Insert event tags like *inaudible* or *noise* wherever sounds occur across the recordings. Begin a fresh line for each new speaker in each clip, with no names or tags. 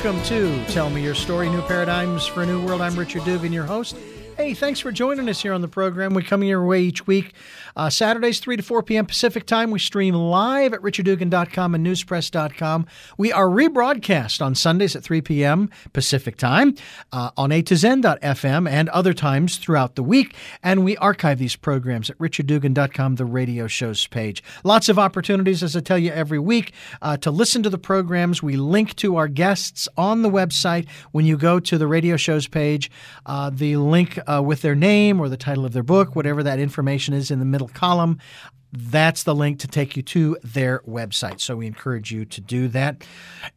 Welcome to Tell Me Your Story New Paradigms for a New World. I'm Richard Dugan, your host. Hey, thanks for joining us here on the program. We come your way each week. Uh, Saturdays, 3 to 4 p.m. Pacific time. We stream live at richarddugan.com and newspress.com. We are rebroadcast on Sundays at 3 p.m. Pacific time uh, on A to Zen.fm and other times throughout the week. And we archive these programs at richarddugan.com, the radio shows page. Lots of opportunities, as I tell you every week, uh, to listen to the programs. We link to our guests on the website. When you go to the radio shows page, uh, the link uh, with their name or the title of their book, whatever that information is in the middle column. That's the link to take you to their website. So we encourage you to do that.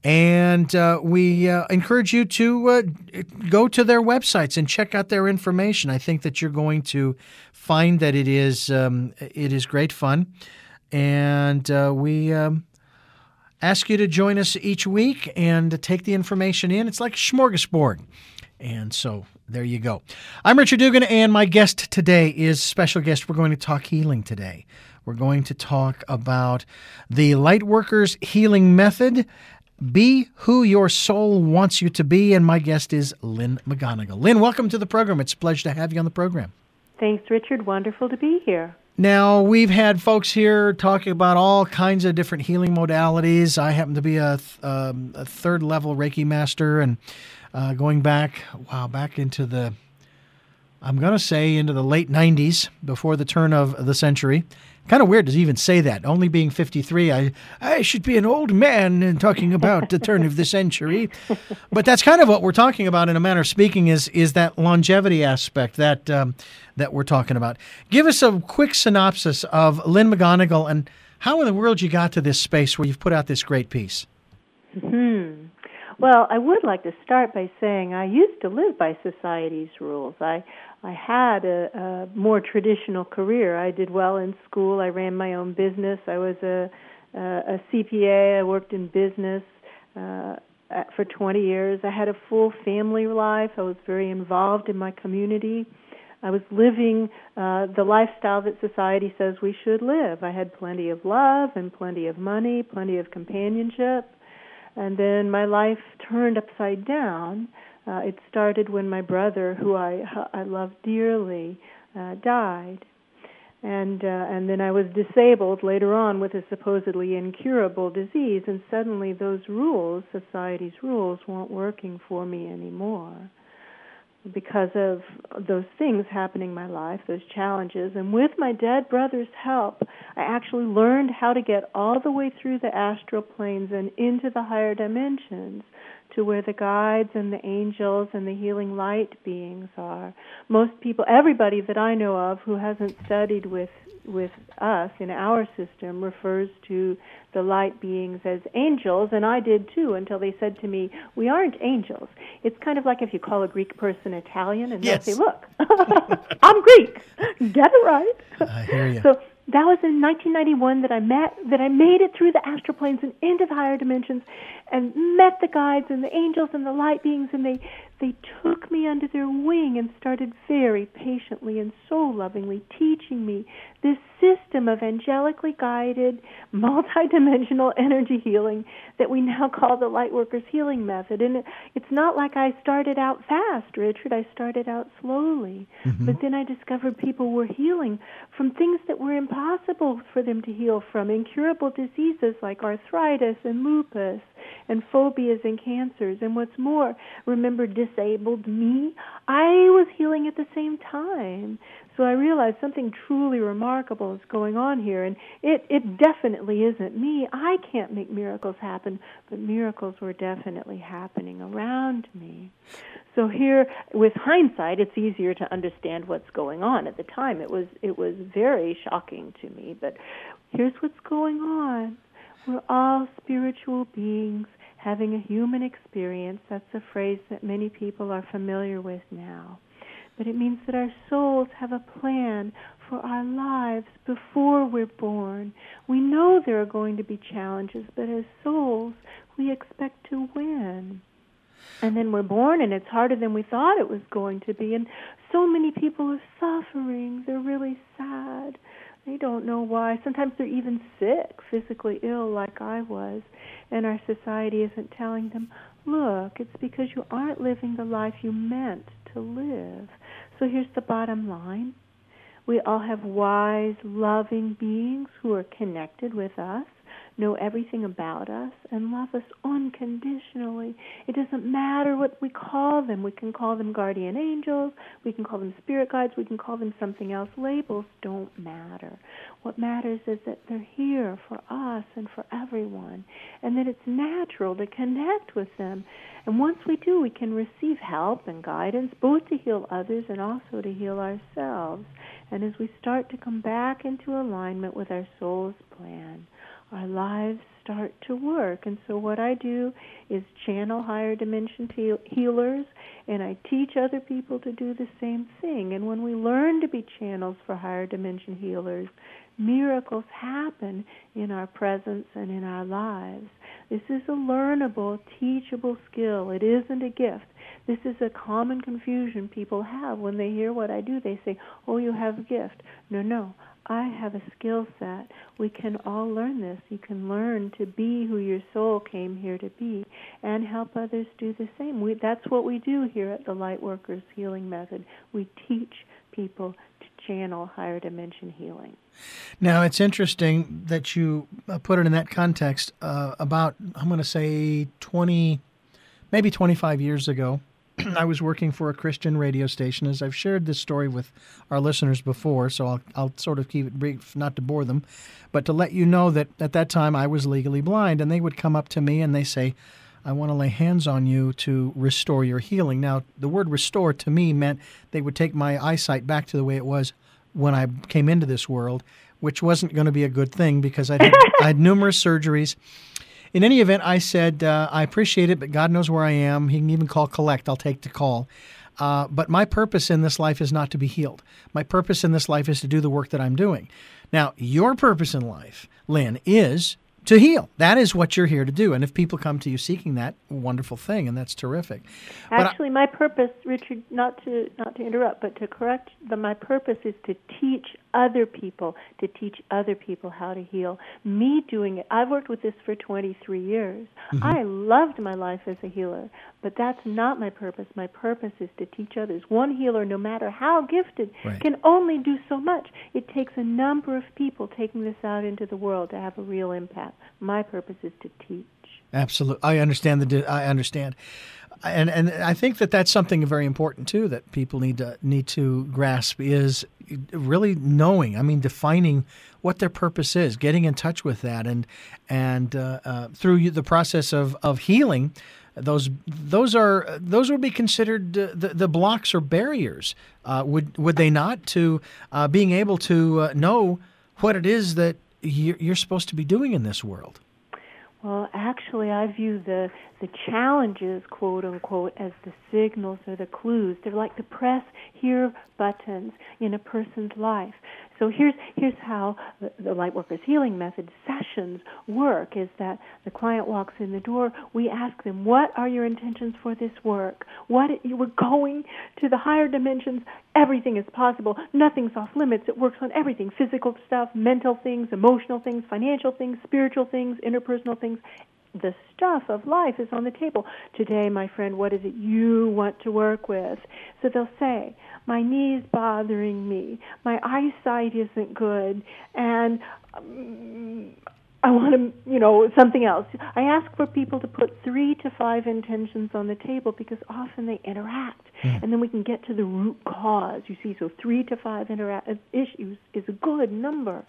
And uh, we uh, encourage you to uh, go to their websites and check out their information. I think that you're going to find that it is, um, it is great fun. And uh, we. Um, ask you to join us each week and take the information in. It's like a smorgasbord. And so there you go. I'm Richard Dugan, and my guest today is special guest. We're going to talk healing today. We're going to talk about the Lightworkers Healing Method. Be who your soul wants you to be. And my guest is Lynn McGonigal. Lynn, welcome to the program. It's a pleasure to have you on the program.
Thanks, Richard. Wonderful to be here.
Now, we've had folks here talking about all kinds of different healing modalities. I happen to be a, um, a third level Reiki master, and uh, going back, wow, back into the, I'm going to say into the late 90s, before the turn of the century. Kind of weird to even say that. Only being 53, I, I should be an old man and talking about the turn of the century. But that's kind of what we're talking about in a manner of speaking is, is that longevity aspect that, um, that we're talking about. Give us a quick synopsis of Lynn McGonigal and how in the world you got to this space where you've put out this great piece.
Hmm. Well, I would like to start by saying I used to live by society's rules. I I had a, a more traditional career. I did well in school. I ran my own business. I was a a, a CPA. I worked in business uh, for 20 years. I had a full family life. I was very involved in my community. I was living uh, the lifestyle that society says we should live. I had plenty of love and plenty of money, plenty of companionship and then my life turned upside down. Uh, it started when my brother, who I I loved dearly, uh, died, and uh, and then I was disabled later on with a supposedly incurable disease, and suddenly those rules, society's rules, weren't working for me anymore because of those things happening in my life, those challenges. And with my dead brother's help, I actually learned how to get all the way through the astral planes and into the higher dimensions to where the guides and the angels and the healing light beings are. Most people, everybody that I know of who hasn't studied with with us in our system refers to the light beings as angels, and I did too until they said to me, "We aren't angels." It's kind of like if you call a Greek person Italian, and
yes.
they'll say, "Look, *laughs* I'm Greek. *laughs* Get it right."
I hear you.
So that was in 1991 that I met that I made it through the astral planes and into the higher dimensions and met the guides and the angels and the light beings and they they took me under their wing and started very patiently and so lovingly teaching me this system of angelically guided, *laughs* multidimensional energy healing that we now call the Lightworkers Healing Method. And it's not like I started out fast, Richard. I started out slowly. Mm-hmm. But then I discovered people were healing from things that were impossible for them to heal from incurable diseases like arthritis and lupus and phobias and cancers. And what's more, remember disabled me? I was healing at the same time. So I realized something truly remarkable is going on here, and it, it definitely isn't me. I can't make miracles happen, but miracles were definitely happening around me. So here, with hindsight, it's easier to understand what's going on. At the time, it was it was very shocking to me. But here's what's going on: we're all spiritual beings having a human experience. That's a phrase that many people are familiar with now but it means that our souls have a plan for our lives before we're born. We know there are going to be challenges, but as souls, we expect to win. And then we're born, and it's harder than we thought it was going to be. And so many people are suffering. They're really sad. They don't know why. Sometimes they're even sick, physically ill, like I was, and our society isn't telling them, look, it's because you aren't living the life you meant to live. So here's the bottom line we all have wise, loving beings who are connected with us know everything about us and love us unconditionally. It doesn't matter what we call them. We can call them guardian angels, we can call them spirit guides, we can call them something else. Labels don't matter. What matters is that they're here for us and for everyone, and that it's natural to connect with them. And once we do, we can receive help and guidance both to heal others and also to heal ourselves. And as we start to come back into alignment with our soul's plan, our lives start to work. And so, what I do is channel higher dimension healers, and I teach other people to do the same thing. And when we learn to be channels for higher dimension healers, miracles happen in our presence and in our lives. This is a learnable, teachable skill. It isn't a gift. This is a common confusion people have when they hear what I do. They say, Oh, you have a gift. No, no. I have a skill set. We can all learn this. You can learn to be who your soul came here to be and help others do the same. We, that's what we do here at the Lightworkers Healing Method. We teach people to channel higher dimension healing.
Now, it's interesting that you uh, put it in that context. Uh, about, I'm going to say 20, maybe 25 years ago, *clears throat* I was working for a Christian radio station, as I've shared this story with our listeners before, so I'll, I'll sort of keep it brief, not to bore them, but to let you know that at that time I was legally blind, and they would come up to me and they say, I want to lay hands on you to restore your healing. Now, the word restore to me meant they would take my eyesight back to the way it was when I came into this world, which wasn't going to be a good thing because I had, *laughs* I had numerous surgeries in any event, I said, uh, I appreciate it, but God knows where I am. He can even call collect. I'll take the call. Uh, but my purpose in this life is not to be healed. My purpose in this life is to do the work that I'm doing. Now, your purpose in life, Lynn, is to heal. That is what you're here to do. And if people come to you seeking that, wonderful thing, and that's terrific.
Actually, I, my purpose, Richard, not to not to interrupt, but to correct, the, my purpose is to teach other people, to teach other people how to heal. Me doing it, I've worked with this for 23 years. Mm-hmm. I loved my life as a healer, but that's not my purpose. My purpose is to teach others. One healer, no matter how gifted, right. can only do so much. It takes a number of people taking this out into the world to have a real impact. My purpose is to teach.
Absolutely, I understand the. I understand and and I think that that's something very important too that people need to need to grasp is really knowing. I mean, defining what their purpose is, getting in touch with that, and and uh, uh, through the process of of healing. Those those are those would be considered uh, the, the blocks or barriers. Uh, would would they not to uh, being able to uh, know what it is that you're, supposed to be doing in this world?
Well, actually, I view the the challenges, quote unquote, as the signals or the clues. They're like the press here buttons in a person's life. So here's here's how the, Lightworkers Healing Method sessions work: is that the client walks in the door, we ask them, "What are your intentions for this work? What you were going to the higher dimensions? Everything is possible. Nothing's off limits. It works on everything: physical stuff, mental things, emotional things, financial things, spiritual things, interpersonal things the stuff of life is on the table. Today, my friend, what is it you want to work with? So they'll say, my knee's bothering me, my eyesight isn't good, and um, I want to, you know, something else. I ask for people to put three to five intentions on the table because often they interact, mm. and then we can get to the root cause. You see, so three to five interact issues is a good number.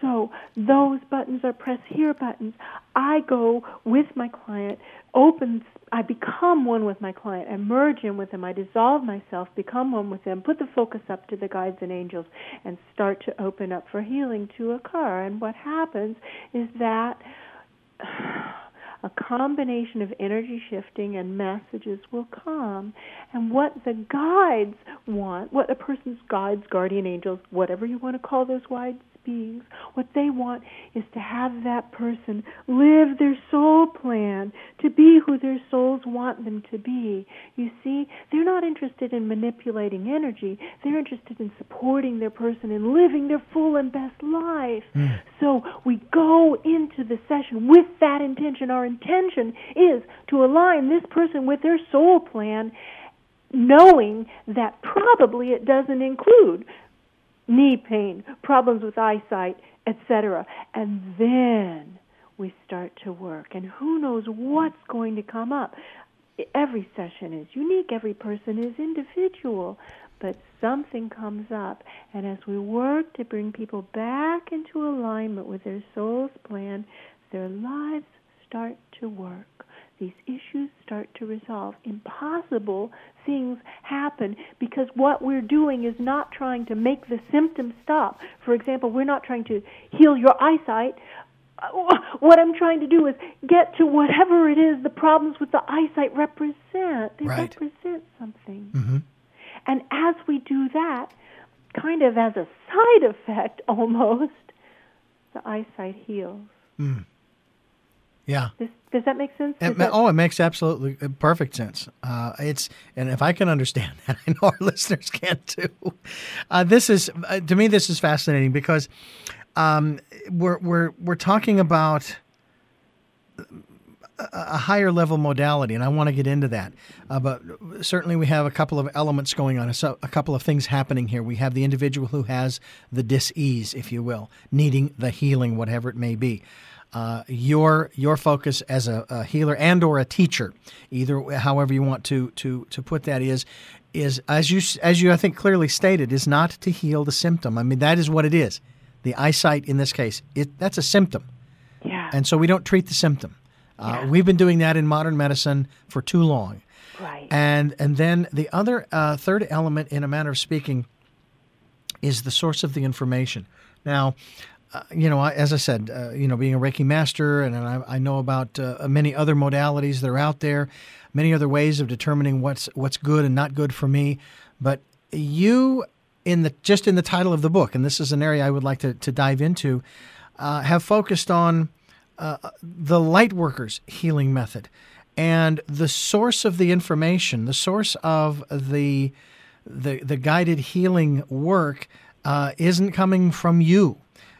So those buttons are press here buttons. I go with my client, open, I become one with my client, I merge in with them, I dissolve myself, become one with them, put the focus up to the guides and angels, and start to open up for healing to occur. And what happens is that *sighs* a combination of energy shifting and messages will come. And what the guides want, what a person's guides, guardian angels, whatever you want to call those guides, beings. What they want is to have that person live their soul plan, to be who their souls want them to be. You see, they're not interested in manipulating energy. They're interested in supporting their person and living their full and best life. Mm. So we go into the session with that intention. Our intention is to align this person with their soul plan knowing that probably it doesn't include knee pain, problems with eyesight, etc. And then we start to work. And who knows what's going to come up. Every session is unique, every person is individual, but something comes up. And as we work to bring people back into alignment with their soul's plan, their lives start to work these issues start to resolve. Impossible things happen because what we're doing is not trying to make the symptoms stop. For example, we're not trying to heal your eyesight. *laughs* What I'm trying to do is get to whatever it is the problems with the eyesight represent. They right. represent something.
Mm-hmm.
And as we do that, kind of as a side effect *laughs* almost, the eyesight heals.
Mm. Yeah.
Does, does that make sense?
It,
that...
Oh, it makes absolutely uh, perfect sense. Uh, it's and if I can understand *laughs* that, I know our *laughs* listeners can too. Uh, this is uh, to me this is fascinating because um, we're we're we're talking about a higher level modality, and I want to get into that. Uh, but certainly, we have a couple of elements going on, so a couple of things happening here. We have the individual who has the dis-ease, if you will, needing the healing, whatever it may be uh, your your focus as a, a, healer and or a teacher, either however you want to to to put that is is as you as you I think clearly stated is not to heal the symptom. I mean that is what it is. The eyesight in this case, it that's a symptom.
Yeah.
And so we don't treat the symptom. Uh,
yeah.
We've been doing that in modern medicine for too long.
Right.
And and then the other uh, third element, in a manner of speaking, is the source of the information. Now, uh, you know, as I said, uh, you know, being a Reiki master, and I, I know about uh, many other modalities that are out there, many other ways of determining what's what's good and not good for me. But you, in the just in the title of the book, and this is an area I would like to, to dive into, uh, have focused on uh, the light workers healing method and the source of the information, the source of the the, the guided healing work isn't coming from you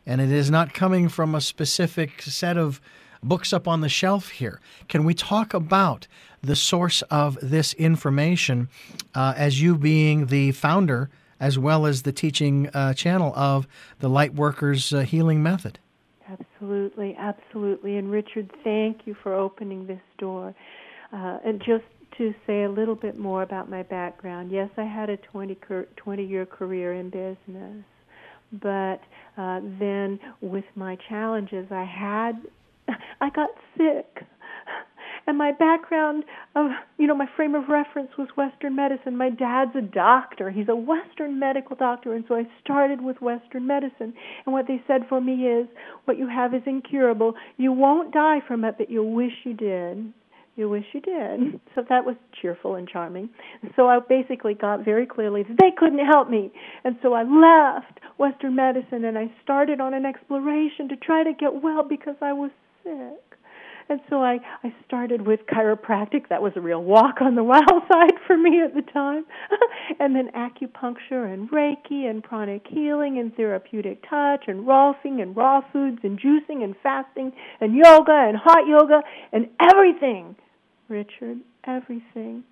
and it is not coming from a specific set of books up on the shelf here. Can we talk about the source of this information uh, as you being the founder as well as the teaching uh, channel of the Lightworkers uh, Healing Method?
Absolutely, absolutely. And Richard, thank you for opening this door. Uh, and just to say a little bit more about my background, yes, I had a 20, 20 year career in business but uh, then with my challenges I had, *laughs* I got sick. And my background of, you know, my frame of reference was Western medicine. My dad's a doctor. He's a Western medical doctor. And so I started with Western medicine. And what they said for me is, what you have is incurable. You won't die from it, but you'll wish you did. You wish you did. *laughs* So that was cheerful and charming. So I basically got very clearly that they couldn't help me. And so I left Western medicine and I started on an exploration to try to get well because I was sick. And so I, I started with chiropractic. That was a real walk on the wild *laughs* side for me at the time. *laughs* and then acupuncture and Reiki and pranic healing and therapeutic touch and rolfing and raw foods and juicing and fasting and yoga and hot yoga and everything Richard, everything.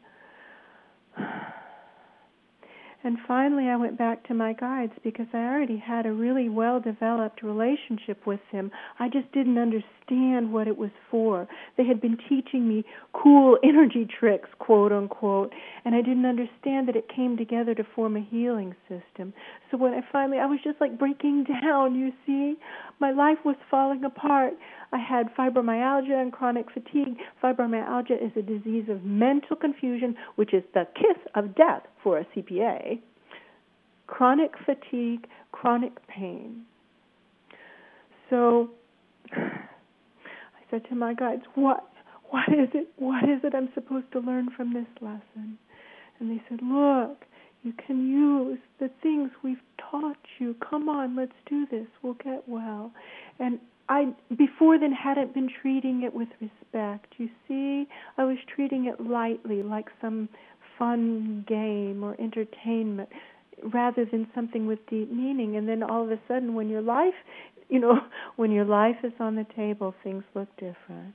And finally, I went back to my guides because I already had a really well developed relationship with them. I just didn't understand what it was for. They had been teaching me cool *laughs* energy tricks, quote unquote, and I didn't understand that it came together to form a healing system. So when I finally, I was just like breaking *laughs* down, you see? My life was falling apart. I had fibromyalgia and chronic fatigue. Fibromyalgia is a disease of mental confusion, which is the kiss of death for a CPA. Chronic fatigue, chronic pain. So *sighs* I said to my guides, "What? What is it? What is it I'm supposed to learn from this lesson?" And they said, "Look, You can use the things we've taught you. Come on, let's do this. We'll get well. And I before then hadn't been treating it with respect. You see, I was treating it lightly, like some fun game or entertainment, rather than something with deep meaning. And then all of a sudden, when your life, you know, *laughs* when your life is on the table, things look different.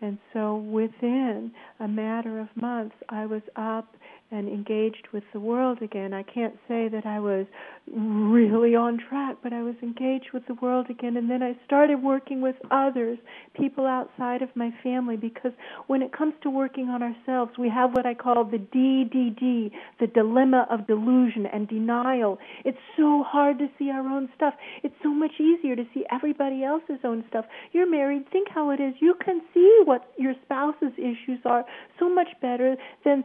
And so within a matter of months, I was up and engaged with the world again. I can't say that I was really on track, but I was engaged with the world again. And then I started working with others, people outside of my family, because when it comes to working on ourselves, we have what I call the DDD, the dilemma of delusion and denial. It's so hard to see our own stuff. It's so much easier to see everybody else's own stuff. You're married, think how it is. You can see what your spouse's issues are so much better than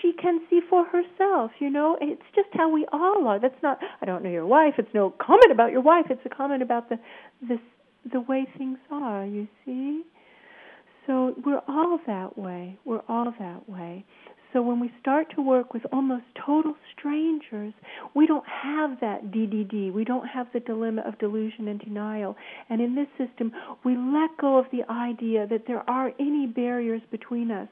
she can see for herself. You know, it's just how we all are. That's not. I don't know your wife. It's no comment about your wife. It's a comment about the the the way things are. You see. So we're all that way. We're all that way. So when we start to work with almost total strangers, we don't have that DDD. We don't have the dilemma of delusion and denial. And in this system, we let go of the idea that there are any barriers between us.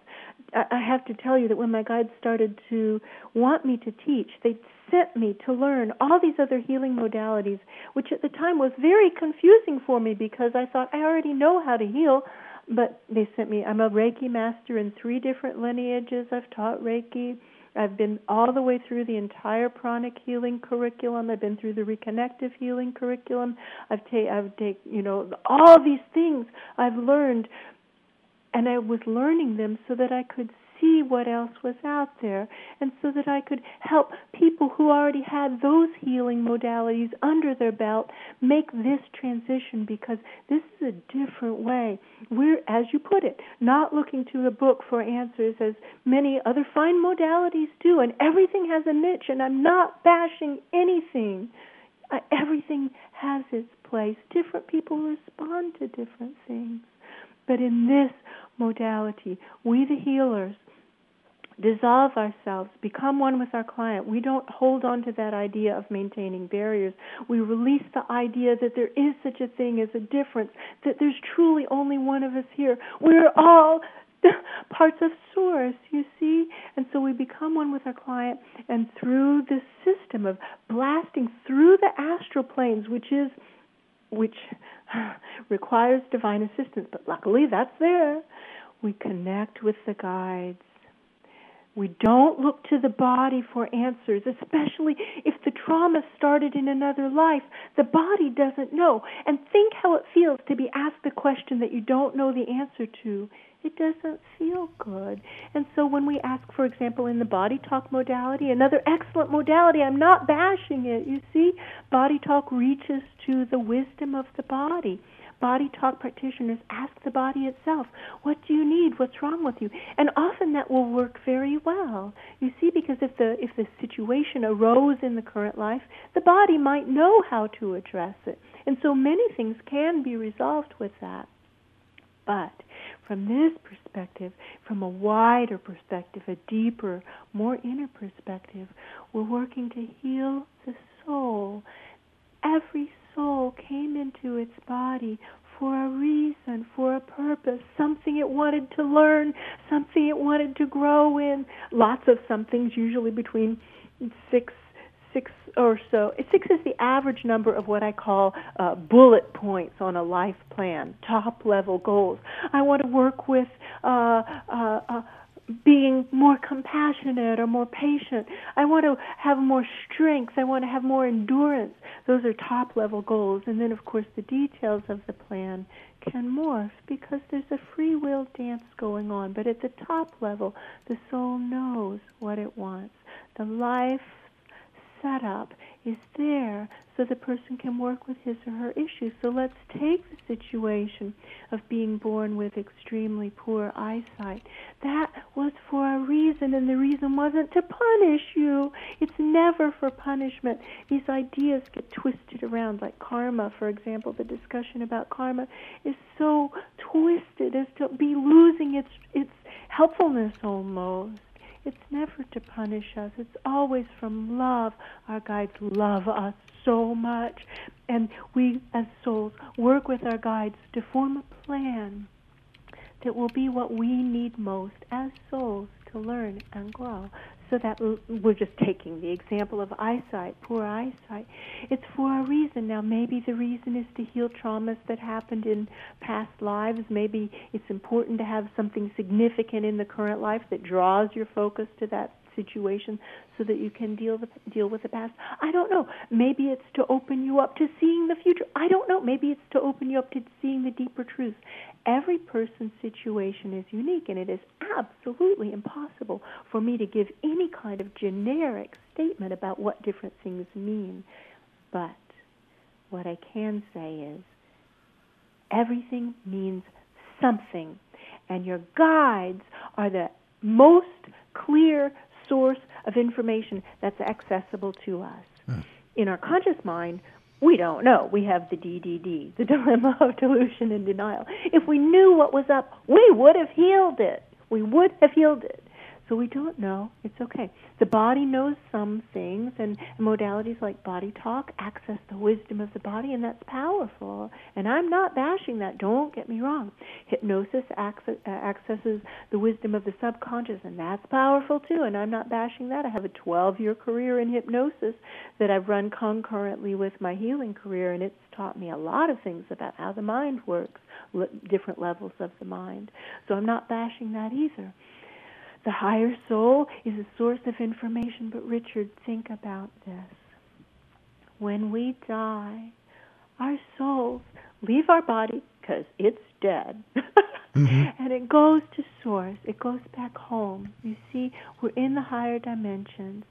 I have to tell you that when my guides started to want me to teach, they sent me to learn all these other healing modalities, which at the time was very confusing for me because I thought I already know how to heal but they sent me i'm a reiki master in three different lineages. I've taught reiki. I've been all the way through the entire pranic healing curriculum. I've been through the reconnective healing curriculum. I've take i've take you know all these things i've learned and i was learning them so that i could see what else was out there and so that I could help people who already had those healing modalities under their belt make this transition because this is a different way. We're, as you put it, not looking to a book for answers as many other fine modalities do, and everything has a niche, and I'm not bashing anything. Uh, everything has its place. Different people respond to different things. But in this modality, we the healers dissolve ourselves, become one with our client. We don't hold on to that idea of maintaining barriers. We release the idea that there is such a thing as a difference, that there's truly only one of us here. We're all *laughs* parts of source, you see? And so we become one with our client, and through this system of blasting through the astral planes, which is which *sighs* requires divine assistance, but luckily that's there. We connect with the guides we don't look to the body for answers, especially if the trauma started in another life. The body doesn't know. And think how it feels to be asked a question that you don't know the answer to. It doesn't feel good. And so when we ask, for example, in the body talk modality, another excellent modality, I'm not bashing it. You see, body talk reaches to the wisdom of the body body talk practitioners ask the body itself, what do you need? What's wrong with you? And often that will work very well. You see, because if the if the situation arose in the current life, the body might know how to address it. And so many things can be resolved with that. But from this perspective, from a wider perspective, a deeper, more inner perspective, we're working to heal the soul. Every soul came into its body for a reason, for a purpose, something it wanted to learn, something it wanted to grow in. Lots of somethings, usually between six six or so. Six is the average number of what I call uh, bullet points on a life plan, top level goals. I want to work with uh, uh, uh being more compassionate or more patient. I want to have more strength. I want to have more endurance. Those are top level goals. And then, of course, the details of the plan can morph because there's a free will dance going on. But at the top level, the soul knows what it wants. The life setup is there so the person can work with his or her issues. So let's take the situation of being born with extremely poor eyesight. That was for a reason, and the reason wasn't to punish you. It's never for punishment. These ideas get twisted around, like karma, for example. The discussion about karma is so twisted as to be losing its its helpfulness almost. It's never to punish us. It's always from love. Our guides love us so much. And we, as souls, work with our guides to form a plan that will be what we need most as souls to learn and grow. So that we're just taking the example of eyesight, poor eyesight. It's for a reason. Now, maybe the reason is to heal traumas that happened in past lives. Maybe it's important to have something significant in the current life that draws your focus to that situation so that you can deal with deal with the past. I don't know. Maybe it's to open you up to seeing the future. I don't know. Maybe it's to open you up to seeing the deeper truth. Every person's situation is unique and it is absolutely impossible for me to give any kind of generic statement about what different things mean. But what I can say is everything means something and your guides are the most clear source of information that's accessible to us. Mm. In our conscious mind, we don't know. We have the DDD, the *laughs* dilemma of delusion and denial. If we knew what was up, we would have healed it. We would have healed it. So we don't know. It's okay. The body knows some things, and modalities like body talk access the wisdom of the body, and that's powerful. And I'm not bashing that. Don't get me wrong. Hypnosis uh, accesses the wisdom of the subconscious, and that's powerful too. And I'm not bashing that. I have a 12 year career in hypnosis that I've run concurrently with my healing career, and it's taught me a lot of things about how the mind works, different levels of the mind. So I'm not bashing that either. The higher soul is a source of information, but Richard, think about this. When we die, our souls leave our body because it's dead. *laughs* mm-hmm. And it goes to source. It goes back home. You see, we're in the higher dimensions.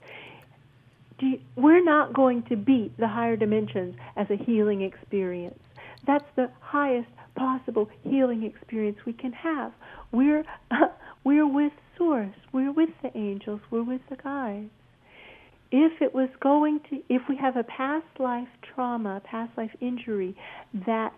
You, we're not going to beat the higher dimensions as a healing experience. That's the highest possible healing experience we can have. We're *laughs* we're with source. We're with the angels. We're with the guides. If it was going to, if we have a past life trauma, past life injury that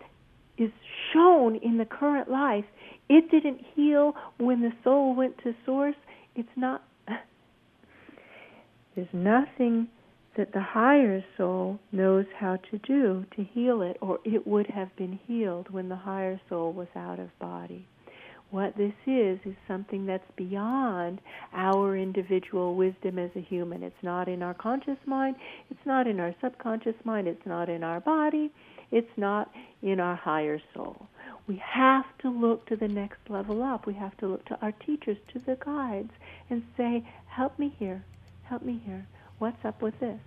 is shown in the current life, it didn't heal when the soul went to source. It's not, *laughs* there's nothing that the higher soul knows how to do to heal it, or it would have been healed when the higher soul was out of body. What this is, is something that's beyond our individual wisdom as a human. It's not in our conscious mind, it's not in our subconscious mind, it's not in our body, it's not in our higher soul. We have to look to the next level up. We have to look to our teachers, to the guides, and say, Help me here, help me here. What's up with this?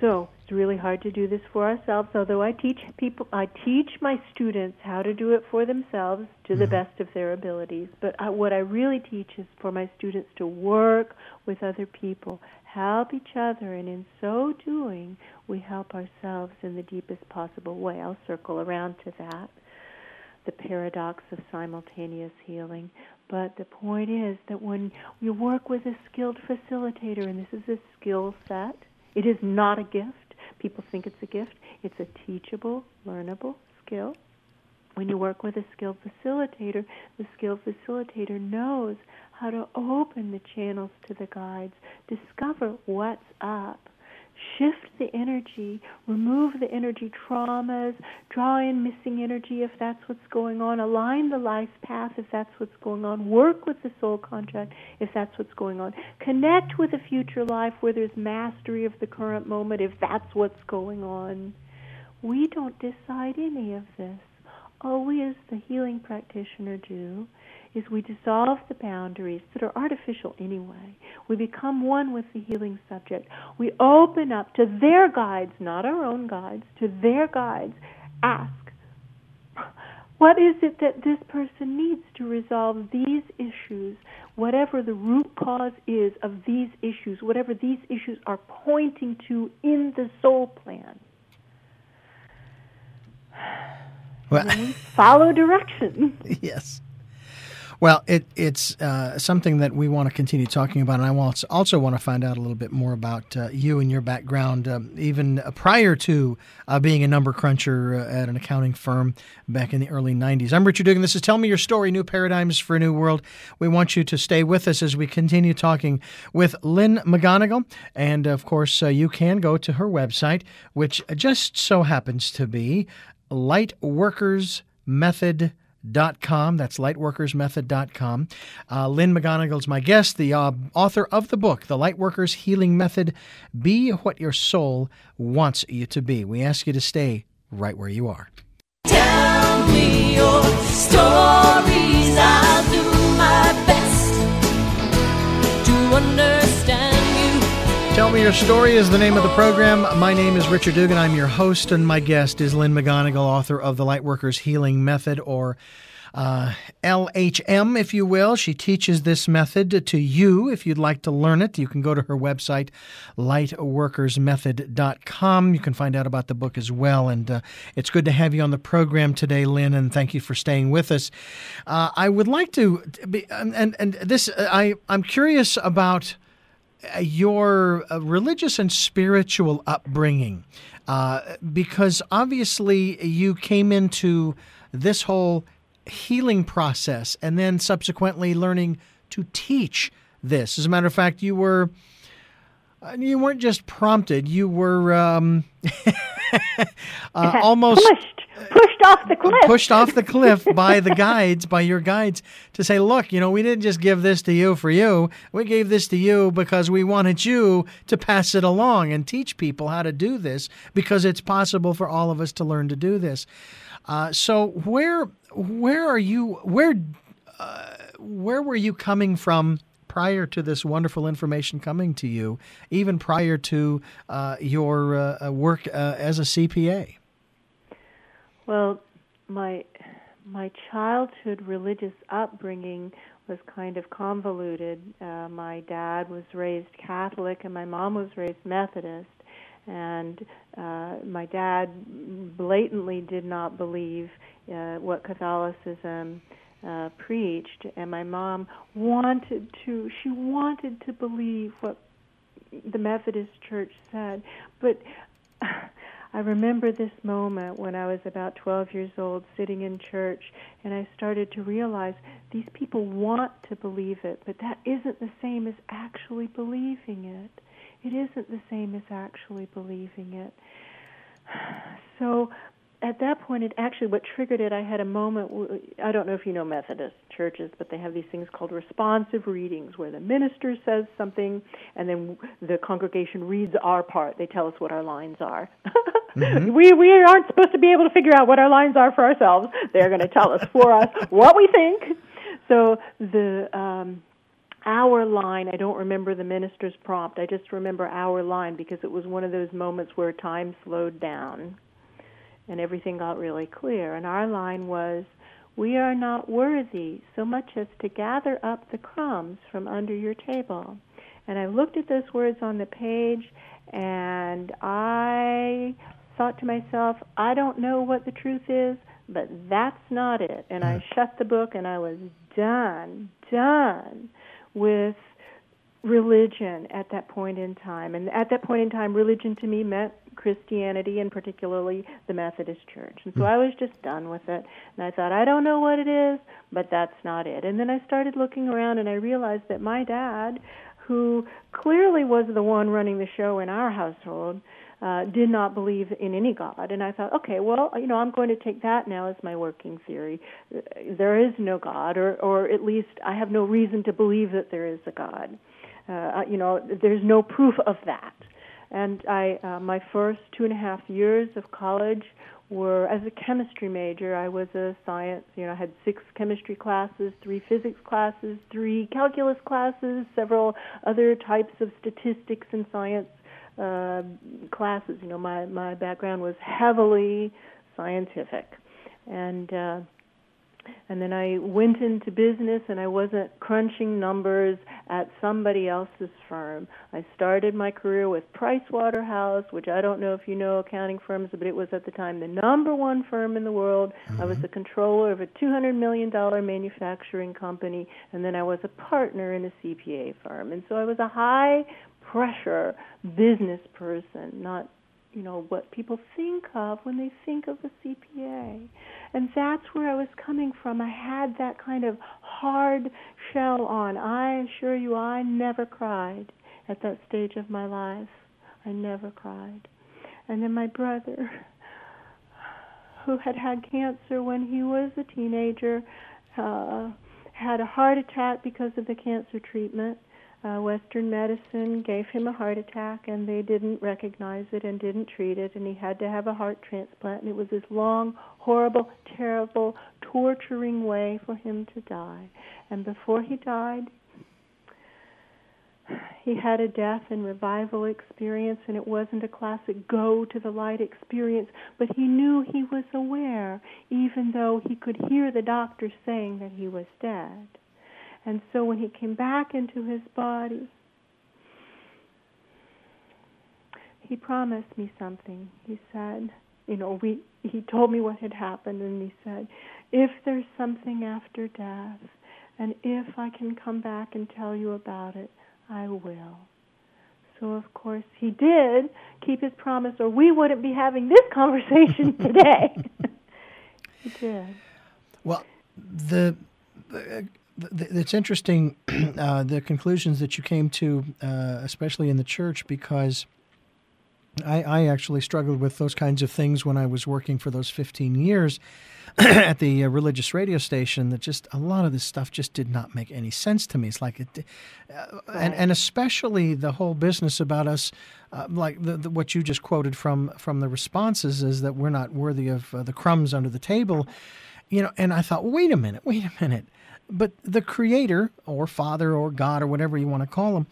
So it's really hard to do this for ourselves. Although I teach people, I teach my students how to do it for themselves to mm-hmm. the best of their abilities. But I, what I really teach is for my students to work with other people, help each other, and in so doing, we help ourselves in the deepest possible way. I'll circle around to that. The paradox of simultaneous healing. But the point is that when you work with a skilled facilitator, and this is a skill set, it is not a gift. People think it's a gift. It's a teachable, learnable skill. When you work with a skilled facilitator, the skilled facilitator knows how to open the channels to the guides, discover what's up, shift the energy, remove the energy traumas, draw in missing energy if that's what's going on, align the life path if that's what's going on, work with the soul contract if that's what's going on, connect with a future life where there's mastery of the current moment if that's what's going on. We don't decide any of this. All we as the healing practitioner do is we dissolve the boundaries that are artificial anyway. We become one with the healing subject. We open up to their guides, not our own guides, to their guides. Ask, what is it that this person needs to resolve these issues, whatever the root cause is of these issues, whatever these issues are pointing to in the soul plan? Well, we follow directions. *laughs*
Yes. Well, it, it's uh, something that we want to continue talking about, and I also want to find out a little bit more about uh, you and your background, um, even prior to uh, being a number cruncher uh, at an accounting firm back in the early 90s. I'm Richard Dugan. This is Tell Me Your Story New Paradigms for a New World. We want you to stay with us as we continue talking with Lynn McGonigal. And of course, uh, you can go to her website, which just so happens to be lightworkersmethod.com lightworkersmethod.com. That's lightworkersmethod.com. Uh, Lynn McGonigal is my guest, the uh, author of the book, The Lightworkers Healing Method Be What Your Soul Wants You to Be. We ask you to stay right where you are. Tell me your stories. Tell Me Your Story is the name of the program. My name is Richard Dugan. I'm your host, and my guest is Lynn McGonigal, author of The Lightworkers Healing Method, or uh, LHM, if you will. She teaches this method to you. If you'd like to learn it, you can go to her website, lightworkersmethod.com. You can find out about the book as well. And uh, it's good to have you on the program today, Lynn, and thank you for staying with us. Uh, I would like to, be, and, and this, I, I'm curious about your uh, religious and spiritual upbringing, uh, because obviously you came into this whole healing process and then subsequently learning to teach this. As a matter of fact, you were uh, you weren't just prompted; you were um, *laughs* uh, *laughs* almost
pushed off the cliff.
Pushed off the cliff by the guides, by your guides, to say, look, you know, we didn't just give this to you for you. We gave this to you because we wanted you to pass it along and teach people how to do this because it's possible for all of us to learn to do this. Uh, so where where are you where uh, where were you coming from prior to this wonderful information coming to you, even prior to uh, your uh, work uh, as a CPA?
Well, my my childhood religious upbringing was kind of convoluted. Uh, my dad was raised Catholic, and my mom was raised Methodist. And uh, my dad blatantly did not believe uh, what Catholicism uh, preached, and my mom wanted to. She wanted to believe what the Methodist Church said, but I remember this moment when I was about 12 years old sitting in church and I started to realize these people want to believe it, but that isn't the same as actually believing it. It isn't the same as actually believing it. *sighs* So at that point, it actually what triggered it. I had a moment. I don't know if you know Methodist churches, but they have these things called responsive readings, where the minister says something, and then the congregation reads our part. They tell us what our lines are. mm-hmm. *laughs* We we aren't supposed to be able to figure out what our lines are for ourselves. They're going to tell us for us *laughs* what we think. So the um, our line, I don't remember the minister's prompt. I just remember our line because it was one of those moments where time slowed down and everything got really clear. And our line was, We are not worthy so much as to gather up the crumbs from under your table. And I looked at those words on the page and I thought to myself, I don't know what the truth is, but that's not it. And I hmm. shut the book and I was done, done with religion at that point in time. And at that point in time, religion to me meant Christianity and particularly the Methodist Church. And so hmm. I was just done with it. And I thought, I don't know what it is, but that's not it. And then I started looking around and I realized that my dad, who clearly was the one running the show in our household, uh, did not believe in any God. And I thought, okay, well, you know, I'm going to take that now as my working theory. There is no God, or, or at least I have no reason to believe that there is a God. Uh, you know, there's no proof of that. And I, uh, my first two and a half years of college were as a chemistry major. I was a science, you know, I had six chemistry classes, three physics classes, three calculus classes, several other types of statistics and science uh, classes. You know, my my background was heavily scientific, and uh, and then I went into business and I wasn't crunching numbers at somebody else's firm. I started my career with Price Waterhouse, which I don't know if you know accounting firms, but it was at the time the number one firm in the world. Mm-hmm. I was mm-hmm. the controller of a $200 million manufacturing company, and then I was a partner in a CPA firm. And so I was a high pressure business person, not you know what people think of when they think of a CPA. And that's where I was coming from. I had that kind of hard shell on. I assure you I never cried at that stage of my life. I never cried. And then my brother who had had cancer when he was a teenager uh had a heart attack because of the cancer treatment uh, Western medicine gave him a heart attack, and they didn't recognize it and didn't treat it, and he had to have a heart transplant. And it was this long, horrible, terrible, torturing way for him to die. And before he died, he had a death and revival experience, and it wasn't a classic go to the light experience, but he knew he was aware, even though he could hear the doctor saying that he was dead. And so when he came back into his body, he promised me something. He said, you know, we he told me what had happened and he said, if there's something after death and if I can come back and tell you about it, I will. So of course he did keep his promise or we wouldn't be having this *laughs* conversation today. *laughs* he did.
Well, the it's interesting *clears throat* uh, the conclusions that you came to, uh, especially in the church, because I, I, actually struggled with those kinds of things when I was working for those 15 years *clears throat* at the uh, religious radio station. That just a lot of this stuff just did not make any sense to me. It's like it, uh, and and especially the whole business about us, uh, like the, the, what you just quoted from from the responses is that we're not worthy of uh, the crumbs under the table. You know, and I thought, wait a minute, wait a minute but the Creator, or Father, or God, or whatever you want to call him,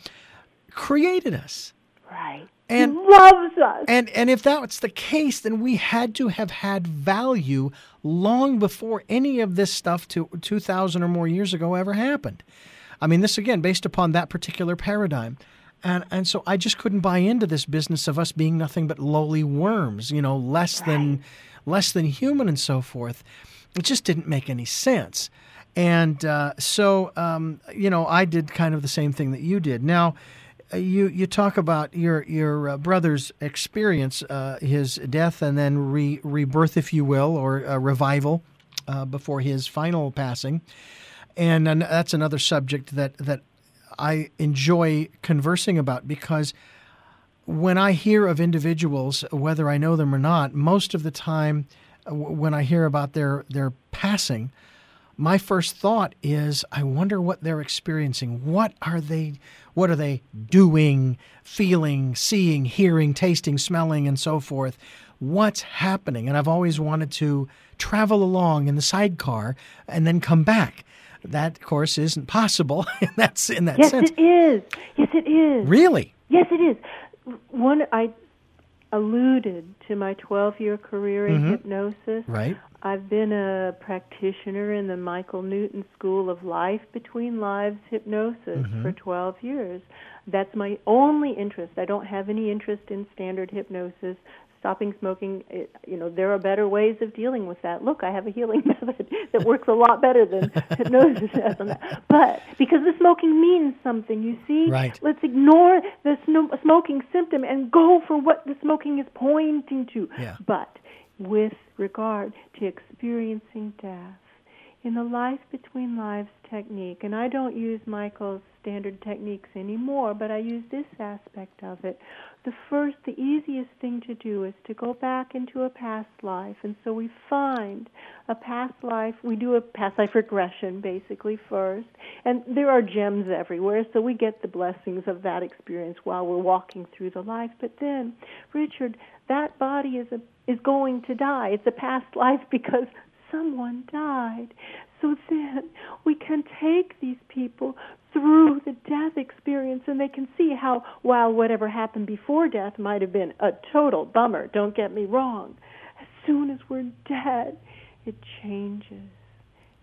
created us.
Right. And he loves us.
And and if that's the case, then we had to have had value long before any of this stuff to two thousand or more years ago ever happened. I mean, this again based upon that particular paradigm. And and so I just couldn't buy into this business of us being nothing but lowly worms, you know, less right. than less than human and so forth. It just didn't make any sense. And uh, so, um, you know, I did kind of the same thing that you did. Now, uh, you you talk about your your uh, brother's experience, uh, his death, and then re- rebirth, if you will, or revival uh, before his final passing, and, and that's another subject that that I enjoy conversing about because when I hear of individuals, whether I know them or not, most of the time uh, when I hear about their their passing my first thought is I wonder what they're experiencing. What are they what are they doing, feeling, seeing, hearing, tasting, smelling and so forth? What's happening? And I've always wanted to travel along in the sidecar and then come back. That of course isn't possible. *laughs* That's in that
yes,
sense.
Yes, it is. Yes, it is.
Really?
Yes, it is. One I alluded to my 12-year career in mm-hmm. hypnosis.
Right.
I've been a practitioner in the Michael Newton School of Life Between Lives Hypnosis mm-hmm. for 12 years. That's my only interest. I don't have any interest in standard hypnosis. Stopping smoking, it, you know, there are better ways of dealing with that. Look, I have a healing *laughs* method that works a lot better than *laughs* hypnosis has on that. But because the smoking means something, you see,
right.
let's ignore the sm- smoking symptom and go for what the smoking is pointing to.
Yeah.
But with regard to experiencing death. In the Life Between Lives technique, and I don't use Michael's standard techniques anymore, but I use this aspect of it. The first, the easiest thing to do is to go back into a past life. And so we find a past life, we do a past life regression basically first. And there are gems everywhere, so we get the blessings of that experience while we're walking through the life. But then, Richard, that body is a is going to die. It's a past *laughs* life because someone died. So then we can take these people through the death experience and they can see how, while whatever happened before death might have been a total bummer, don't get me wrong, as soon as we're dead, it changes.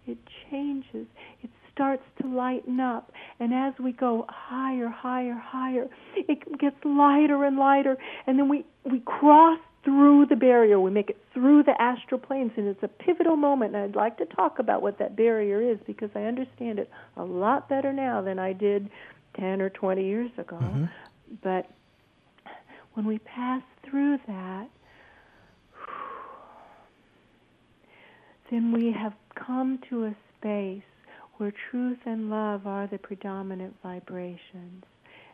it changes. It starts to lighten up. And as we go higher, higher, higher, it gets lighter and lighter. And then we, we cross through the barrier. We make it through the astral planes, and it's a pivotal moment. And I'd like to talk about what that barrier is because I understand it a lot better now than I did 10 or 20 years ago.
Mm-hmm.
But when we pass through that, then we have come to a space where truth and love are the predominant vibrations,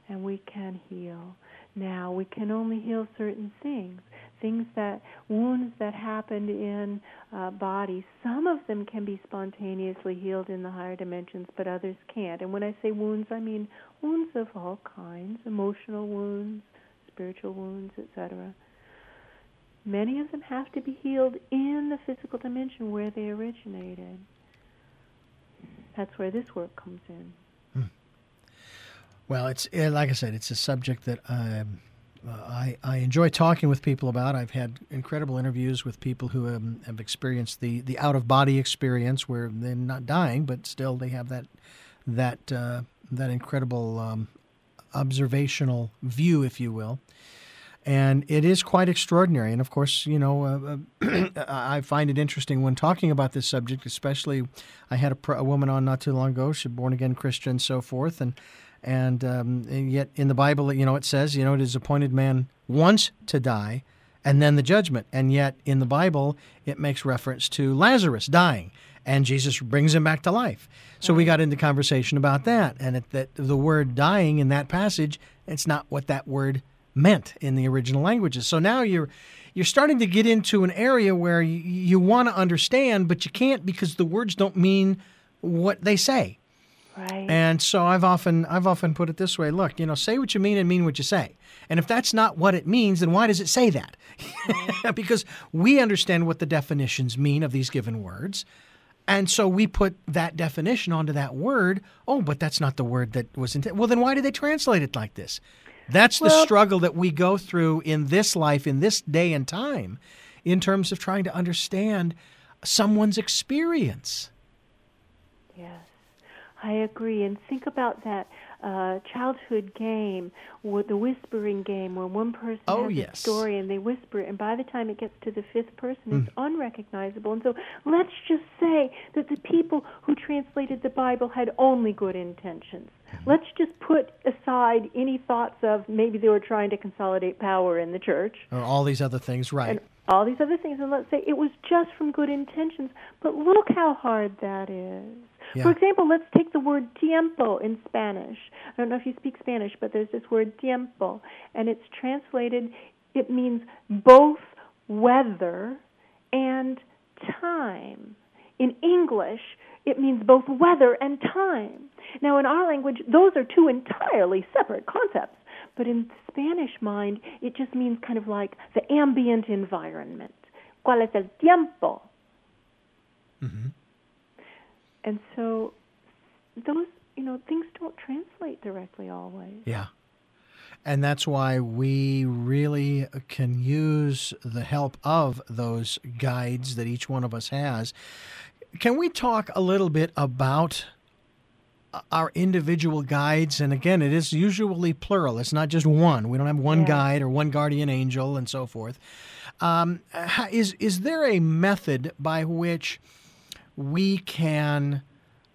and we can heal. Now, we can only heal certain things. Things that, wounds that happened in uh, bodies, some of them can be spontaneously healed in the higher dimensions, but others can't. And when I say wounds, I mean wounds of all kinds emotional wounds, spiritual wounds, etc. Many of them have to be healed in the physical dimension where they originated. That's where this work comes in.
Well, it's eh, like I said, it's a subject that um, uh, I, I enjoy talking with people about. I've had incredible interviews with people who um, have experienced the, the out of body experience, where they're not dying, but still they have that that uh, that incredible um, observational view, if you will. And it is quite extraordinary. And of course, you know, uh, uh *clears throat* I find it interesting when talking about this subject, especially I had a, a woman on not too long ago, she's born again Christian and so forth. And and, um, and yet in the Bible, you know, it says, you know, it is appointed man once to die and then the judgment. And yet in the Bible, it makes reference to Lazarus dying and Jesus brings him back to life. So we got into conversation about that and it, that the word dying in that passage, it's not what that word meant in the original languages. So now you're you're starting to get into an area where you, you want to understand, but you can't because the words don't mean what they say.
Right.
And so I've often I've often put it this way: Look, you know, say what you mean and mean what you say. And if that's not what it means, then why does it say that? *laughs* because we understand what the definitions mean of these given words. And so we put that definition onto that word. Oh, but that's not the word that was intended. Well, then why did they translate it like this? That's the struggle that we go through in this life, in this day and time, in terms of trying to understand someone's experience.
Yes. I agree. And think about that uh, childhood game, with the whispering game, where one person
oh,
has
yes.
a story and they whisper it, and by the time it gets to the fifth person, mm. it's unrecognizable. And so let's just say that the people who translated the Bible had only good intentions. Mm-hmm. Let's just put aside any thoughts of maybe they were trying to consolidate power in the church.
Or all these other things, right.
And all these other things, and let's say it was just from good intentions. But look how hard that is.
Yeah.
For example, let's take the word tiempo in Spanish. I don't know if you speak Spanish, but there's this word tiempo, and it's translated, it means both weather and time. In English, it means both weather and time. Now, in our language, those are two entirely separate concepts. But in Spanish mind, it just means kind of like the ambient environment. ¿Cuál es el tiempo?
Mm-hmm.
And so those, you know, things don't translate directly always.
Yeah. And that's why we really can use the help of those guides that each one of us has. Can we talk a little bit about our individual guides? And again, it is usually plural, it's not just one. We don't have one
yeah.
guide or one guardian angel and so forth. Um, is, is there a method by which we can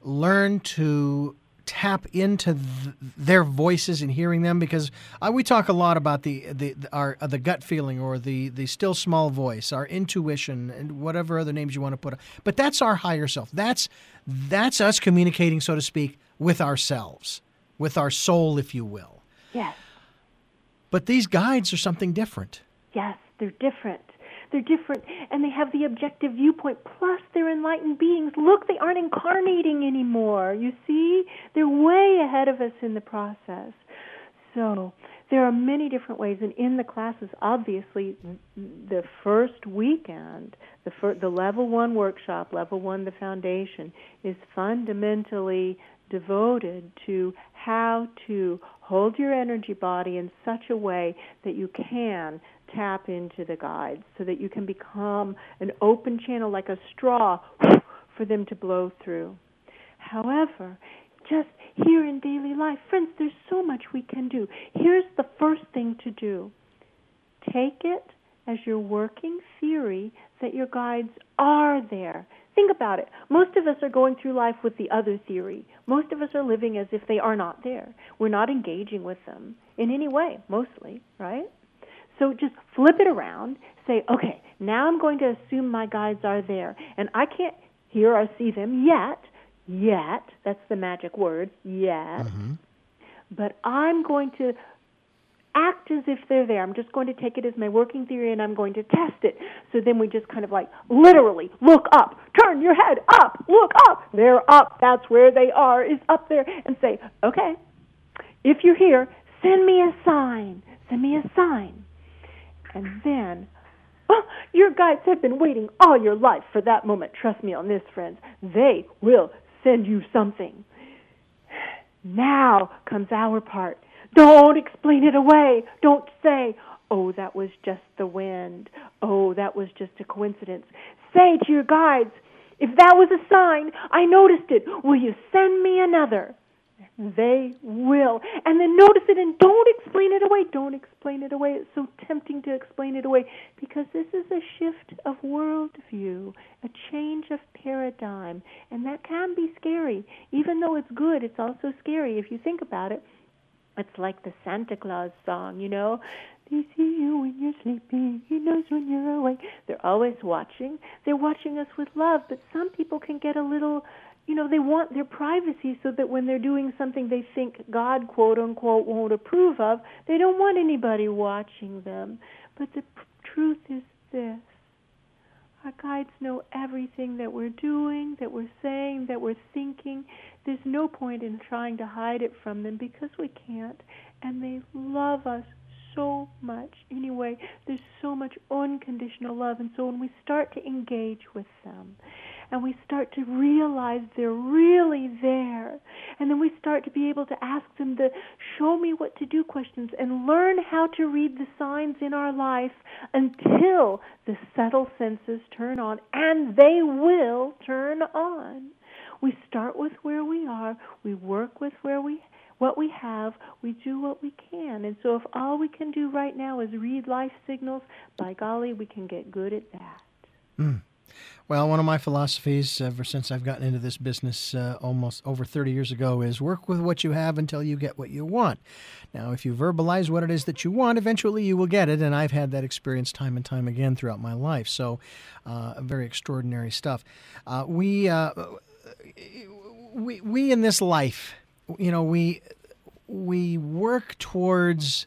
learn to tap into th- their voices and hearing them because uh, we talk a lot about the the our uh, the gut feeling or the the still small voice our intuition and whatever other names you want to put but that's our higher self. That's that's us communicating so to speak with ourselves with our soul if you will.
Yes.
But these guides are something different.
Yes they're different they're different and they have the objective viewpoint. Plus, they're enlightened beings. Look, they aren't incarnating anymore. You see? They're way ahead of us in the process. So, there are many different ways, and in the classes, obviously, the first weekend, the fir- the level one workshop, level one, the foundation, is fundamentally devoted to how to hold your energy body in such a way that you can tap into the guides so that you can become an open channel like a straw *sniffs* for them to blow through. However, just here in daily life, friends, there's so much we can do. Here's the first thing to do take it as your working theory that your guides are there. Think about it. Most of us are going through life with the other theory. Most of us are living as if they are not there. We're not engaging with them in any way, mostly, right? So just flip it around. Say, okay, now I'm going to assume my guides are there. And I can't hear or see them yet. Yet. That's the magic word, yet. Mm-hmm. But I'm going to act as if they're there. I'm just going to take it as my working theory and I'm going to test it. So then we just kind of like literally look up, turn your head up, look up. They're up. That's where they are, is up there. And say, okay, if you're here, send me a sign. Send me a sign. And then, oh, your guides have been waiting all your life for that moment. Trust me on this, friends. They will send you something. Now comes our part don't explain it away. Don't say, oh, that was just the wind. Oh, that was just a coincidence. Say to your guides, if that was a sign, I noticed it. Will you send me another? They will. And then notice it and don't explain it away. Don't explain it away. It's so tempting to explain it away because this is a shift of worldview, a change of paradigm. And that can be scary. Even though it's good, it's also scary if you think about it. It's like the Santa Claus song, you know. They see you when you're sleeping. He knows when you're awake. They're always watching. They're watching us with love, but some people can get a little, you know, they want their privacy so that when they're doing something they think God, quote unquote, won't approve of, they don't want anybody watching them. But the p- truth is this our guides know everything that we're doing, that we're saying, that we're thinking. There's no point in trying to hide it from them because we can't. And they love us so much. Anyway, there's so much unconditional love. And so when we start to engage with them, and we start to realize they're really there. And then we start to be able to ask them the show me what to do questions and learn how to read the signs in our life until the subtle senses turn on, and they will turn on. We start with where we are, we work with where we what we have, we do what we can. And so if all we can do right now is read life signals, by golly, we can get good at that.
Mm. Well, one of my philosophies ever since I've gotten into this business uh, almost over 30 years ago is work with what you have until you get what you want. Now, if you verbalize what it is that you want, eventually you will get it. And I've had that experience time and time again throughout my life. So, uh, very extraordinary stuff. Uh, we, uh, we, we in this life, you know, we, we work towards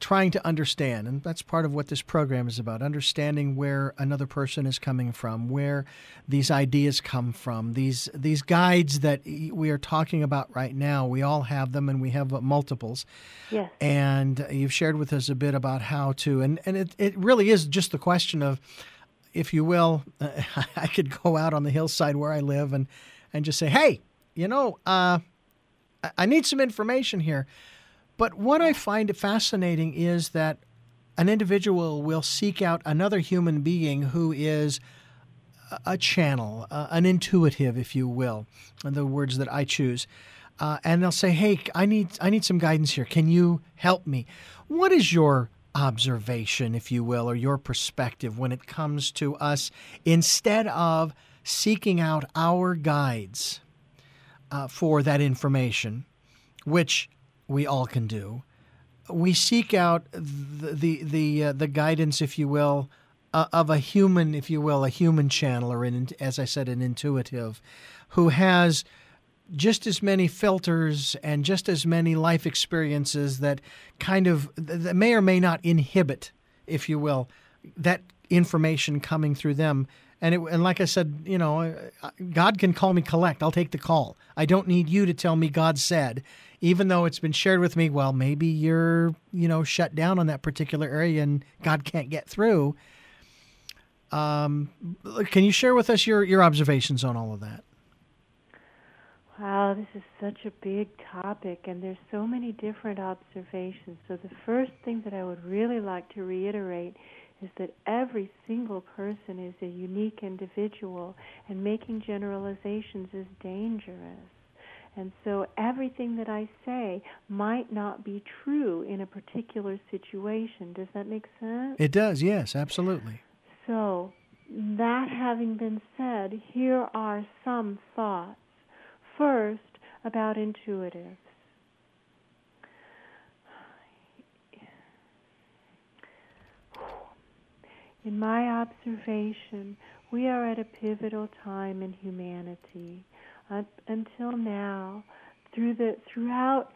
trying to understand, and that's part of what this program is about understanding where another person is coming from, where these ideas come from, these, these guides that we are talking about right now. We all have them and we have uh, multiples.
Yes.
And uh, you've shared with us a bit about how to, and, and it, it really is just the question of, if you will, *laughs* I could go out on the hillside where I live and, and just say, hey, you know, uh, I need some information here. But what I find fascinating is that an individual will seek out another human being who is a channel, uh, an intuitive, if you will, the words that I choose. Uh, and they'll say, "Hey, I need I need some guidance here. Can you help me?" What is your observation, if you will, or your perspective when it comes to us instead of seeking out our guides uh, for that information, which we all can do. We seek out the the the, uh, the guidance, if you will, uh, of a human, if you will, a human channel, or an, as I said, an intuitive, who has just as many filters and just as many life experiences that kind of that may or may not inhibit, if you will, that information coming through them. And it, and like I said, you know, God can call me collect. I'll take the call. I don't need you to tell me God said even though it's been shared with me, well, maybe you're, you know, shut down on that particular area and God can't get through. Um, can you share with us your, your observations on all of that?
Wow, this is such a big topic, and there's so many different observations. So, the first thing that I would really like to reiterate is that every single person is a unique individual, and making generalizations is dangerous. And so everything that I say might not be true in a particular situation. Does that make sense?
It does, yes, absolutely.
So, that having been said, here are some thoughts. First, about intuitives. In my observation, we are at a pivotal time in humanity. Up until now, through the throughout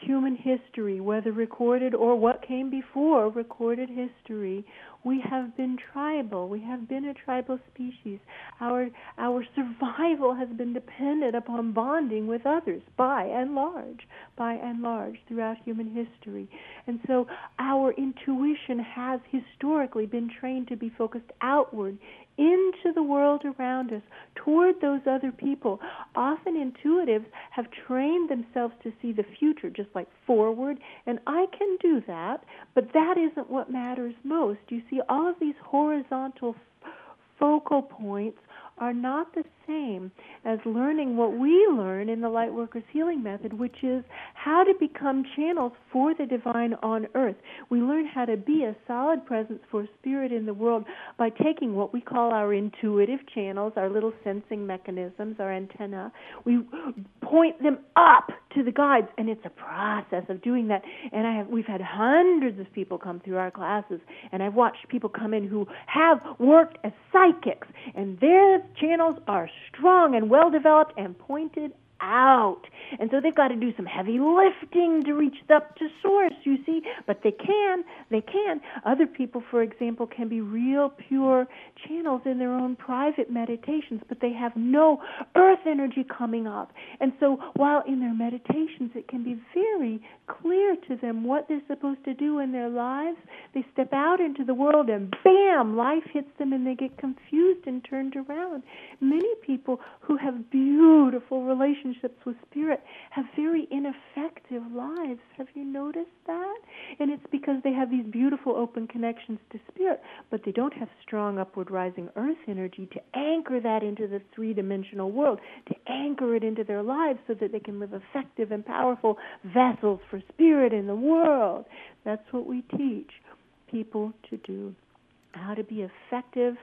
human history, whether recorded or what came before recorded history, we have been tribal. We have been a tribal species. Our our survival has been dependent upon bonding with others by and large, by and large throughout human history. And so our intuition has historically been trained to be focused outward into the world around us, toward those other people. Often intuitives have trained themselves to see the future, just like forward, and I can do that, but that isn't what matters most. You see, all of these horizontal focal points are not the same as learning what we learn in the Lightworkers Healing Method, which is how to become channels for the divine on earth. We learn how to be a solid presence for spirit in the world by taking what we call our intuitive channels, our little sensing mechanisms, our antenna. We point them up to the guides, and it's a process of doing that. And I have we've had hundreds of people come through our classes, and I've watched people come in who have worked as psychics, and their channels are strong and well developed and pointed out. And so they've got to do some heavy lifting to reach up to source, you see. But they can, they can. Other people, for example, can be real pure channels in their own private meditations, but they have no earth energy coming up. And so while in their meditations it can be very clear to them what they're supposed to do in their lives, they step out into the world and bam, life hits them and they get confused and turned around. Many people who have beautiful relationships with spirit have very ineffective lives. Have you noticed that? And it's because they have these beautiful open connections to spirit, but they don't have strong upward rising earth energy to anchor that into the three dimensional world, to anchor it into their lives so that they can live effective and powerful vessels for spirit in the world. That's what we teach people to do. How to be effective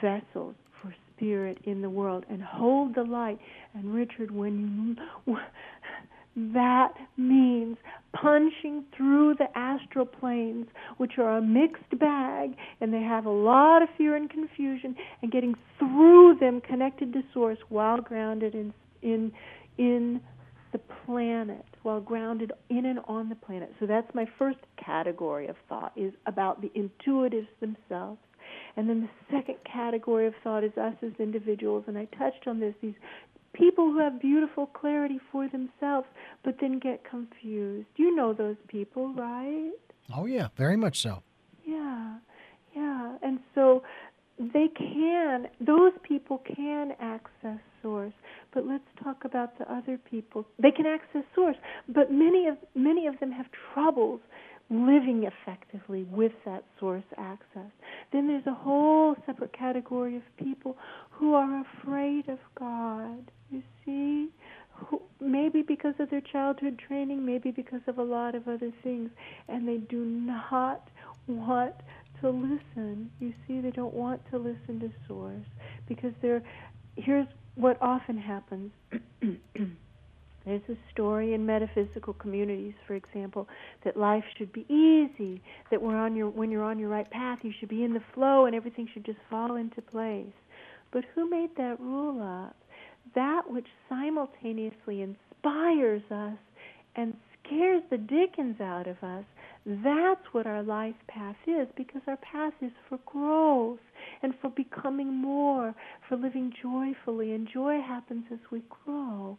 vessels spirit in the world and hold the light. And Richard, when you that means punching through the astral planes, which are a mixed bag, and they have a lot of fear and confusion, and getting through them connected to source while grounded in in in the planet, while grounded in and on the planet. So that's my first category of thought is about the intuitives themselves. And then the second category of thought is us as individuals, and I touched on this, these people who have beautiful clarity for themselves, but then get confused. You know those people, right?
Oh, yeah, very much so.
Yeah, yeah. And so they can, those people can access source. But let's talk about the other people. They can access source, but many of many of them have troubles living effectively with that source access. Then there's a whole separate category of people who are afraid of God. You see? Who, maybe because of their childhood training, maybe because of a lot of other things, and they do not want to listen. You see, they don't want to listen to Source because they're. Here's what often happens. *clears throat* There's a story in metaphysical communities, for example, that life should be easy, that we're on your, when you're on your right path, you should be in the flow and everything should just fall into place. But who made that rule up? That which simultaneously inspires us and scares the dickens out of us, that's what our life path is because our path is for growth and for becoming more, for living joyfully, and joy happens as we grow.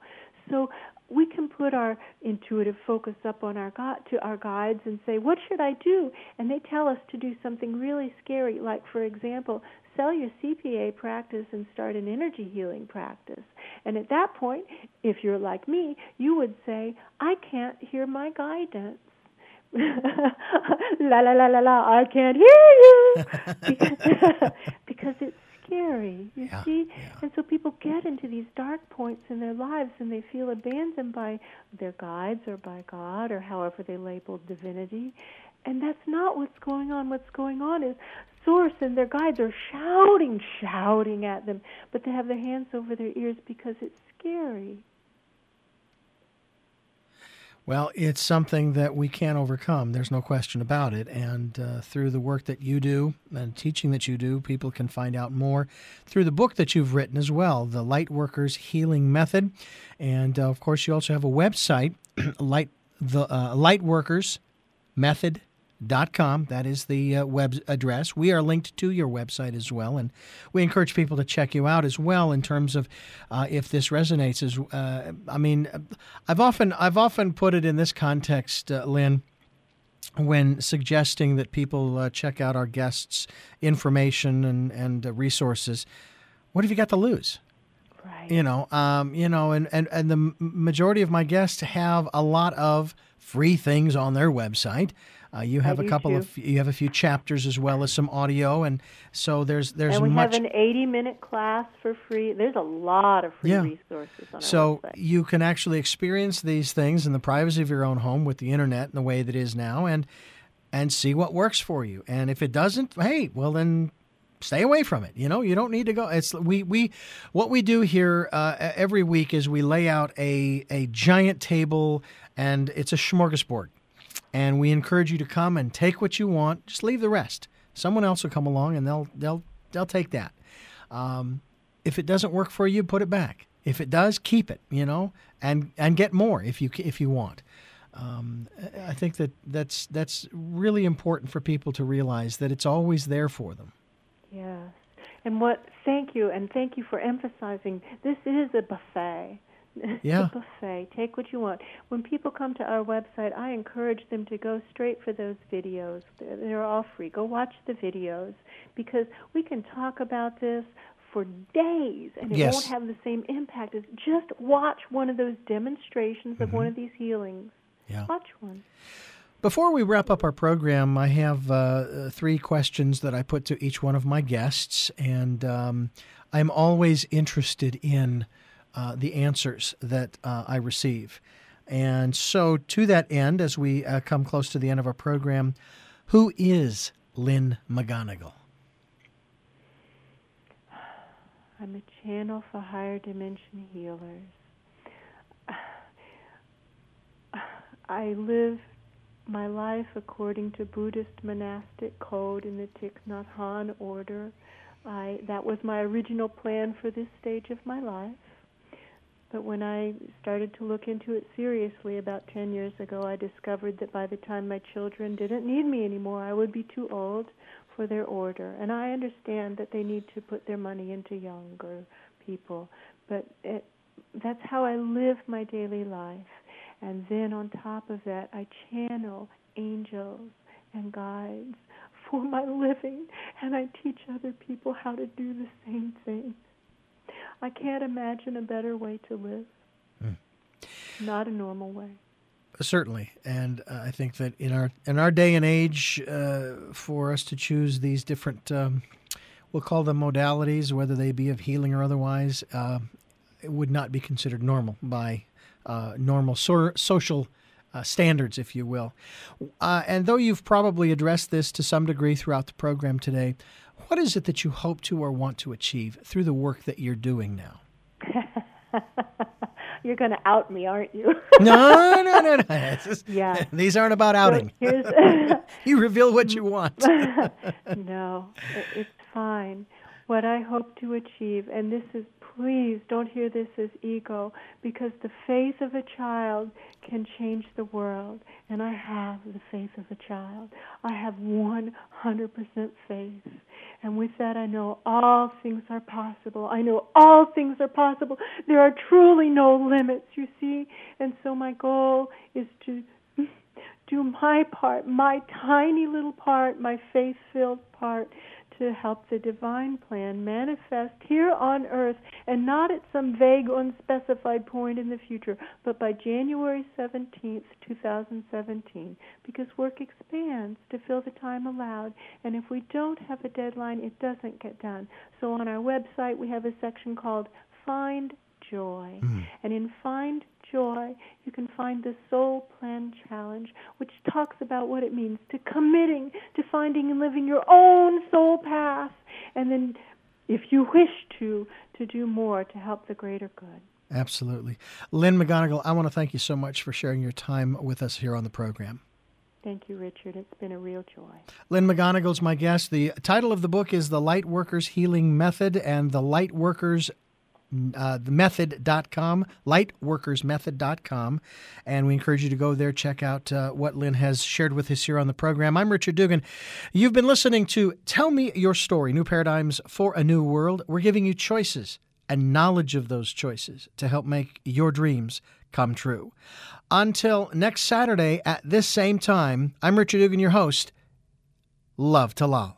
So we can put our intuitive focus up on our God, to our guides and say, "What should I do?" And they tell us to do something really scary, like for example, sell your CPA practice and start an energy healing practice. And at that point, if you're like me, you would say, "I can't hear my guidance." *laughs* la la la la la, I can't hear you *laughs* because, *laughs* because it's scary. You
Yeah,
see,
yeah.
and so people get into these dark points in their lives, and they feel abandoned by their guides or by God or however they label divinity. And that's not what's going on. What's going on is Source and their guides are shouting, shouting at them, but they have their hands over their ears because it's scary.
Well, it's something that we can't overcome. There's no question about it. And uh, through the work that you do and teaching that you do, people can find out more through the book that you've written as well, The Lightworkers Healing Method. And uh, of course, you also have a website, *clears throat* Light the uh, Lightworkers Method dot com. That is the uh, web address. We are linked to your website as well, and we encourage people to check you out as well in terms of uh, if this resonates. As uh, I mean, I've often I've often put it in this context, uh, Lynn. When suggesting that people uh, check out our guests' information and and uh, resources, what have you got to lose?
Right.
you know um, you know and, and, and the majority of my guests have a lot of free things on their website uh, you have a couple
too.
of you have a few chapters as well as some audio and so there's there's
and we
much
have an 80 minute class for free. There's a lot of free
Yeah.
resources on
so
website.
you can actually experience these things in the privacy of your own home with the internet and the way that it is now and and see what works for you and if it doesn't hey well then stay away from it you know you don't need to go it's we we what we do here uh, every week is we lay out a a giant table and it's a smorgasbord and we encourage you to come and take what you want just leave the rest someone else will come along and they'll they'll they'll take that um, if it doesn't work for you put it back if it does keep it you know and and get more if you if you want um, I think that that's that's really important for people to realize that it's always there for them.
Yes. And what, thank you, and thank you for emphasizing this is a buffet. It's *laughs*
Yeah.
a buffet. Take what you want. When people come to our website, I encourage them to go straight for those videos. They're, they're all free. Go watch the videos because we can talk about this for days and it
Yes.
won't have the same impact as just watch one of those demonstrations of one of these healings.
Yeah.
Watch one.
Before we wrap up our program, I have uh, uh, three questions that I put to each one of my guests, and um, I'm always interested in uh, the answers that uh, I receive. And so, to that end, as we uh, come close to the end of our program, who is Lynn McGonigal?
I'm a channel for higher dimension healers. I live my life according to Buddhist monastic code in the Thich Nhat Hanh order. I that was my original plan for this stage of my life. But when I started to look into it seriously about 10 years ago, I discovered that by the time my children didn't need me anymore, I would be too old for their order. And I understand that they need to put their money into younger people. But it, that's how I live my daily life. And then on top of that, I channel angels and guides *laughs* for my living, and I teach other people how to do the same thing. I can't imagine a better way to live. Not a normal way.
Certainly, and uh, I think that in our in our day and age, uh, for us to choose these different, um, we'll call them modalities, whether they be of healing or otherwise, uh, it would not be considered normal by uh, normal so- social uh, standards, if you will. Uh, and though you've probably addressed this to some degree throughout the program today, what is it that you hope to or want to achieve through the work that you're doing now? *laughs*
You're going to out me, aren't you? *laughs*
No, no, no, no. *laughs* Is-
Yeah.
These aren't about outing.
here's
You reveal what you want.
no, it, it's fine. What I hope to achieve, and this is, please don't hear this as ego, because the faith of a child can change the world. And I have the faith of a child. I have 100% faith. And with that, I know all things are possible. I know all things are possible. There are truly no limits, you see. And so my goal is to do my part, my tiny little part, my faith filled part, to help the divine plan manifest here on earth and not at some vague, unspecified point in the future, but by January 17th, 2017, because work expands to fill the time allowed. And if we don't have a deadline, it doesn't get done. So on our website, we have a section called Find Joy. Mm. And in Find joy, you can find the Soul Plan Challenge, which talks about what it means to committing to finding and living your own soul path, and then, if you wish to, to do more to help the greater good.
Absolutely. Lynn McGonigal, I want to thank you so much for sharing your time with us here on the program.
Thank you, Richard. It's been a real joy.
Lynn McGonigal is my guest. The title of the book is The Light Workers Healing Method and The Light Workers uh, the method.com, lightworkersmethod.com. And we encourage you to go there, check out uh, what Lynn has shared with us here on the program. I'm Richard Dugan. You've been listening to Tell Me Your Story New Paradigms for a New World. We're giving you choices and knowledge of those choices to help make your dreams come true. Until next Saturday at this same time, I'm Richard Dugan, your host. Love to Lal.